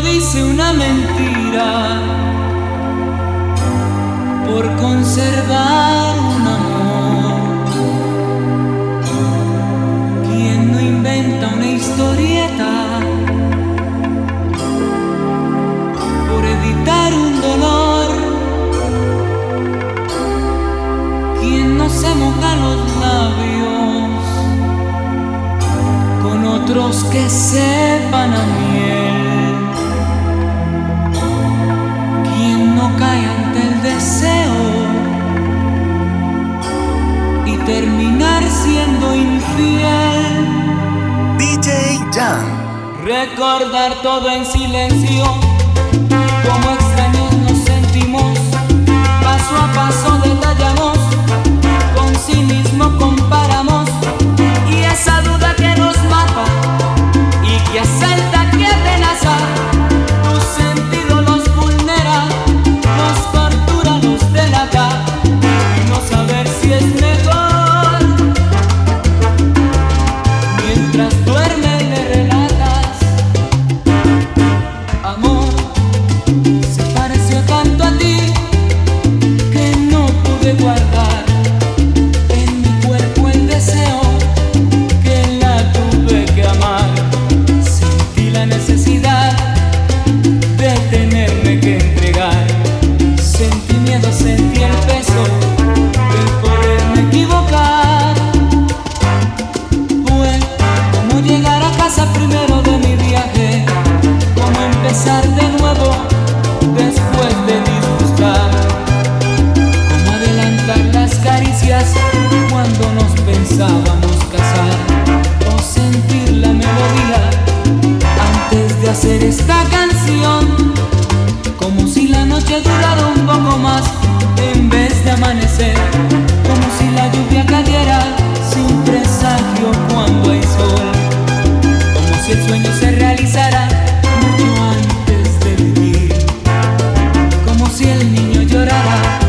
dice una mentira por conservar un amor. Quien no inventa una historieta por evitar un dolor. Quien no se moja los labios con otros que sepan a mí. DJ Jan. Recordar todo en silencio, como extraños nos sentimos, paso a paso de si el niño llorara.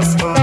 just fine.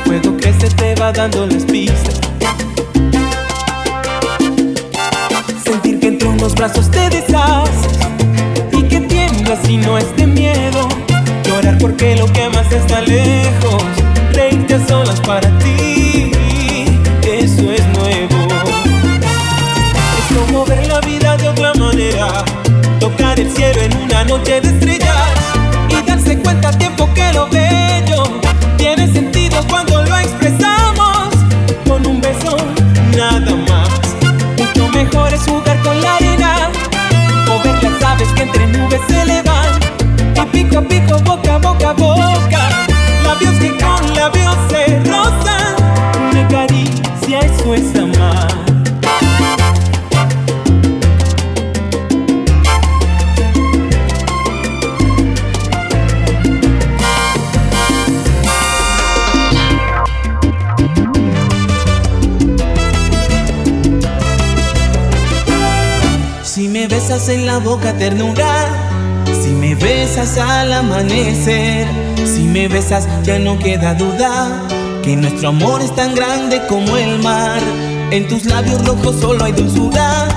El fuego crece, te va dando las pistas. Sentir que entre unos brazos te deshaces y que tiemblas si no es miedo. Llorar porque lo que amas está lejos. Reírte a solas para ti, eso es nuevo. Es como ver la vida de otra manera. Tocar el cielo en una noche de estrellas. Y darse cuenta a tiempo que lo bello entre nubes se elevan. Y pico a pico, boca a boca, boca. Labios que con labios se rozan. Una caricia, eso es amar. En la boca ternura, si me besas al amanecer, si me besas ya no queda duda que nuestro amor es tan grande como el mar. En tus labios rojos solo hay dulzura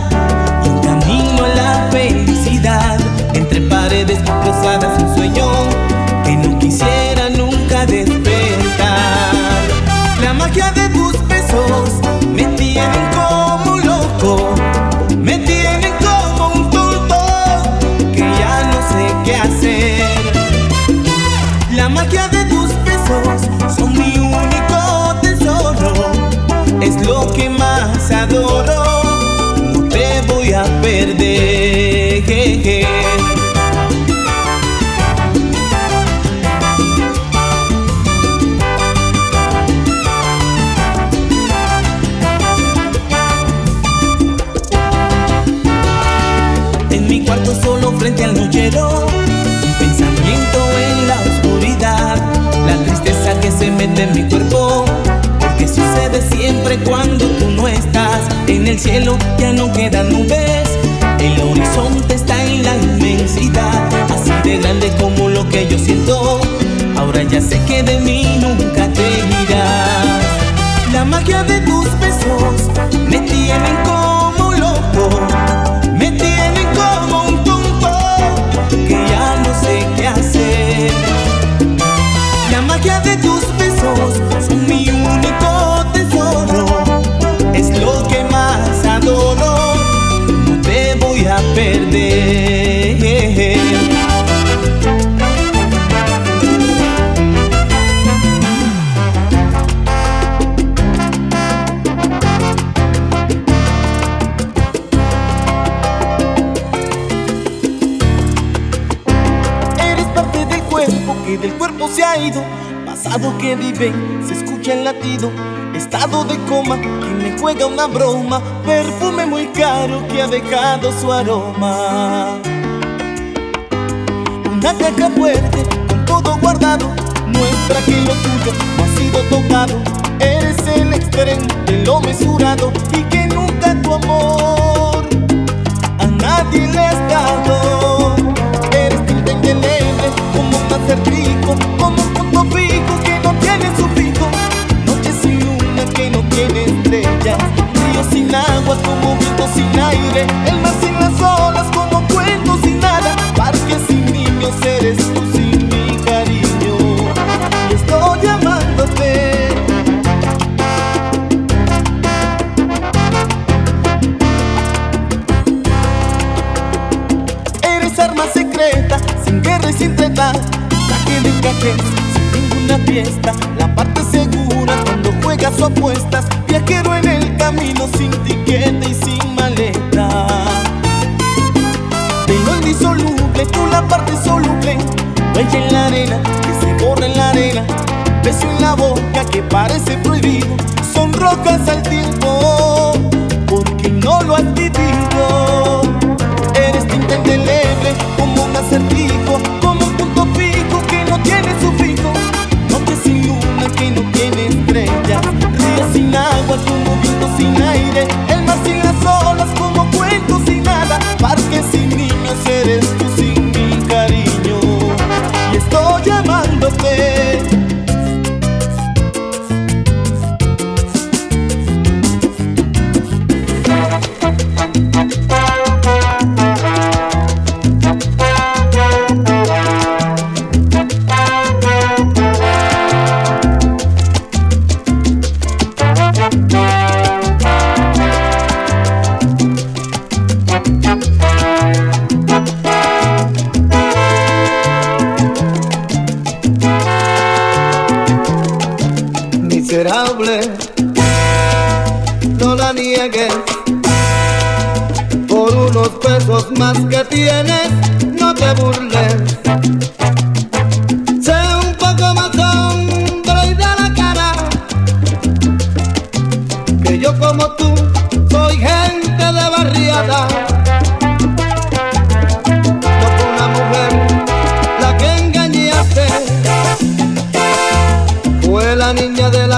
y un camino a la felicidad. Entre paredes cruzadas un sueño que no quisiera nunca despertar. La magia de tus besos me tienen como lo que más adoro. No te voy a perder. En mi cuarto solo frente al nochero Un pensamiento en la oscuridad La tristeza que se mete en mi cuerpo Porque sucede siempre cuando tú no estás. En el cielo ya no quedan nubes. El horizonte está en la inmensidad. Así de grande como lo que yo siento. Ahora ya sé que de mí Cuerpo que cuerpo se escucha el latido, estado de coma, que me juega una broma, perfume muy caro que ha dejado su aroma. Una caja fuerte, con todo guardado, muestra que lo tuyo no ha sido tocado. Eres el extremo de lo mesurado y que nunca tu amor a nadie le has sin agua como viento sin aire, el mar sin las olas como cuento sin nada, parque sin niños eres tú sin mi cariño. Y estoy llamándote. Eres arma secreta, sin guerra y sin. Saque de cajes, sin ninguna fiesta. La parte segura cuando juegas o apuestas. Viajero en el camino, sin tiquete y sin maleta. De lo indisoluble, tú la parte soluble. Huella en la arena, que se borra en la arena. Beso en la boca que parece prohibido. Son rocas al tiempo,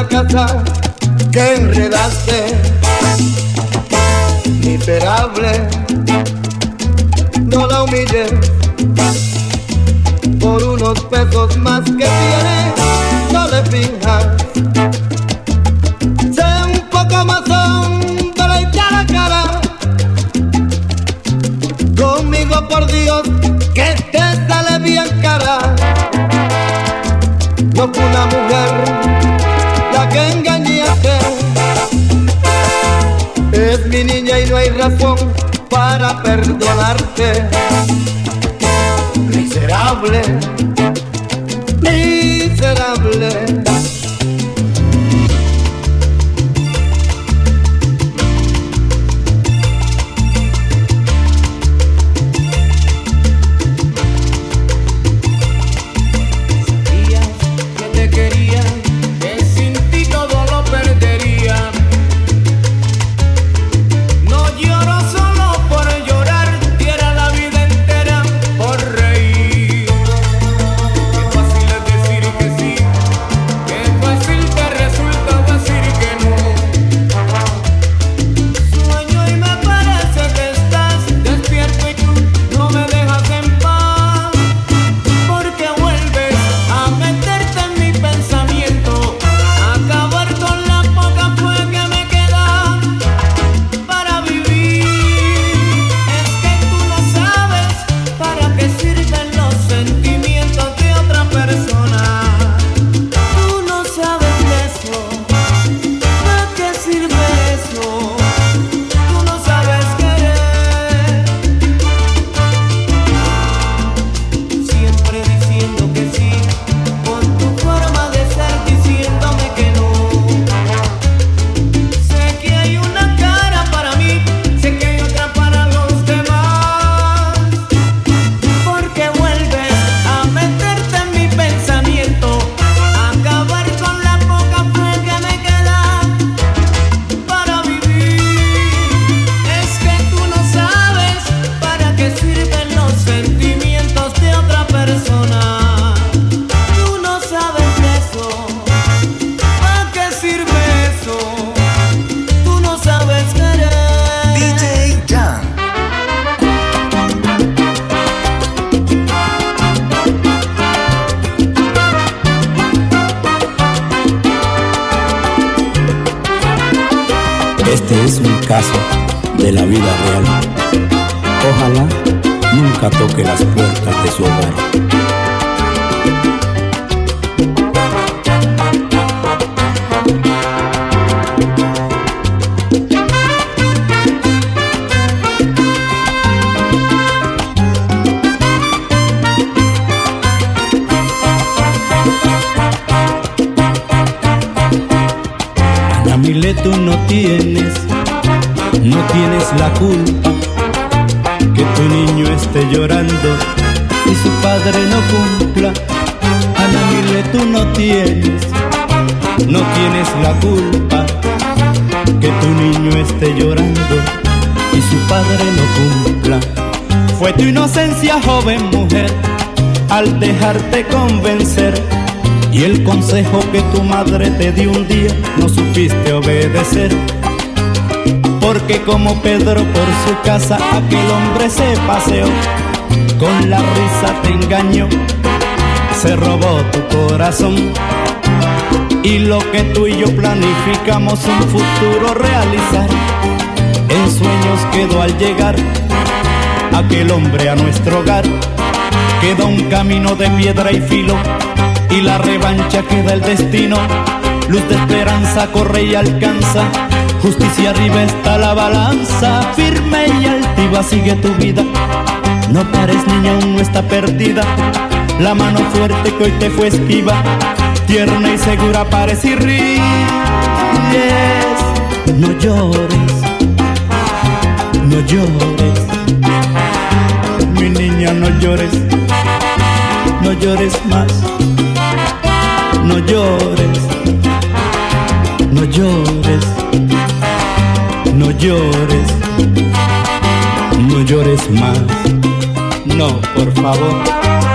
casa que enredaste. Miserable, no la humilles por unos pesos más que tiene, para perdonarte. Miserable. Que tu niño esté llorando y su padre no cumpla. Ana Mile, tú no tienes, no tienes la culpa que tu niño esté llorando y su padre no cumpla. Fue tu inocencia, joven mujer, al dejarte convencer y el consejo que tu madre te dio un día no supiste obedecer. Porque como Pedro por su casa aquel hombre se paseó, con la risa te engañó, se robó tu corazón. Y lo que tú y yo planificamos un futuro realizar, en sueños quedó al llegar aquel hombre a nuestro hogar. Queda un camino de piedra y filo y la revancha queda el destino. Luz de esperanza corre y alcanza, justicia arriba está la balanza, firme y altiva sigue tu vida. No pares niña, aún no está perdida, la mano fuerte que hoy te fue esquiva, tierna y segura parece y ríes. No llores, no llores, mi niña no llores, no llores más no llores, no llores, no llores, no llores más, no, por favor.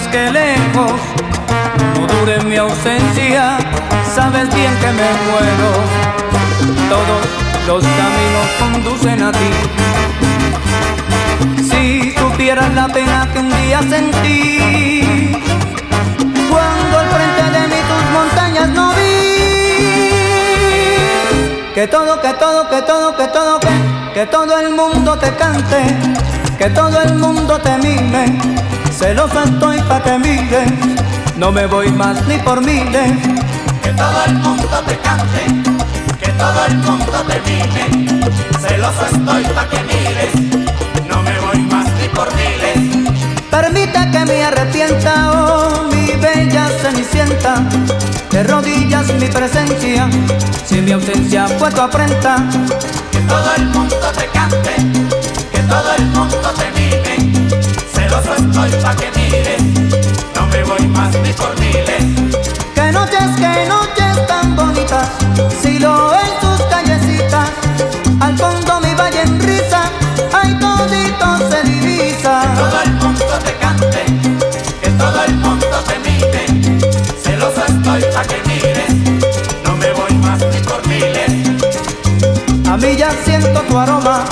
Que lejos no dure mi ausencia, sabes bien que me muero. Todos los caminos conducen a ti. Si supieras la pena que un día sentí, cuando al frente de mí tus montañas no vi. Que todo, que todo, que todo, que todo, que, que todo el mundo te cante, que todo el mundo te mime. Celoso estoy pa' que mires, no me voy más ni por miles. Que todo el mundo te cante, que todo el mundo te mime. Celoso estoy pa' que mires, no me voy más ni por miles. Permite que me arrepienta, oh mi bella cenicienta, de rodillas mi presencia, si mi ausencia fue tu afrenta. Que todo el mundo te cante, que todo el mundo te mime. Celoso estoy pa' que mires, no me voy más ni por miles. Que noches, que noches tan bonitas, si lo en sus callecitas, al fondo mi valle en risa, ay todito se divisa. Que todo el mundo te cante, que todo el mundo te mime. Celoso estoy pa' que mires, no me voy más ni por miles. A mí ya siento tu aroma,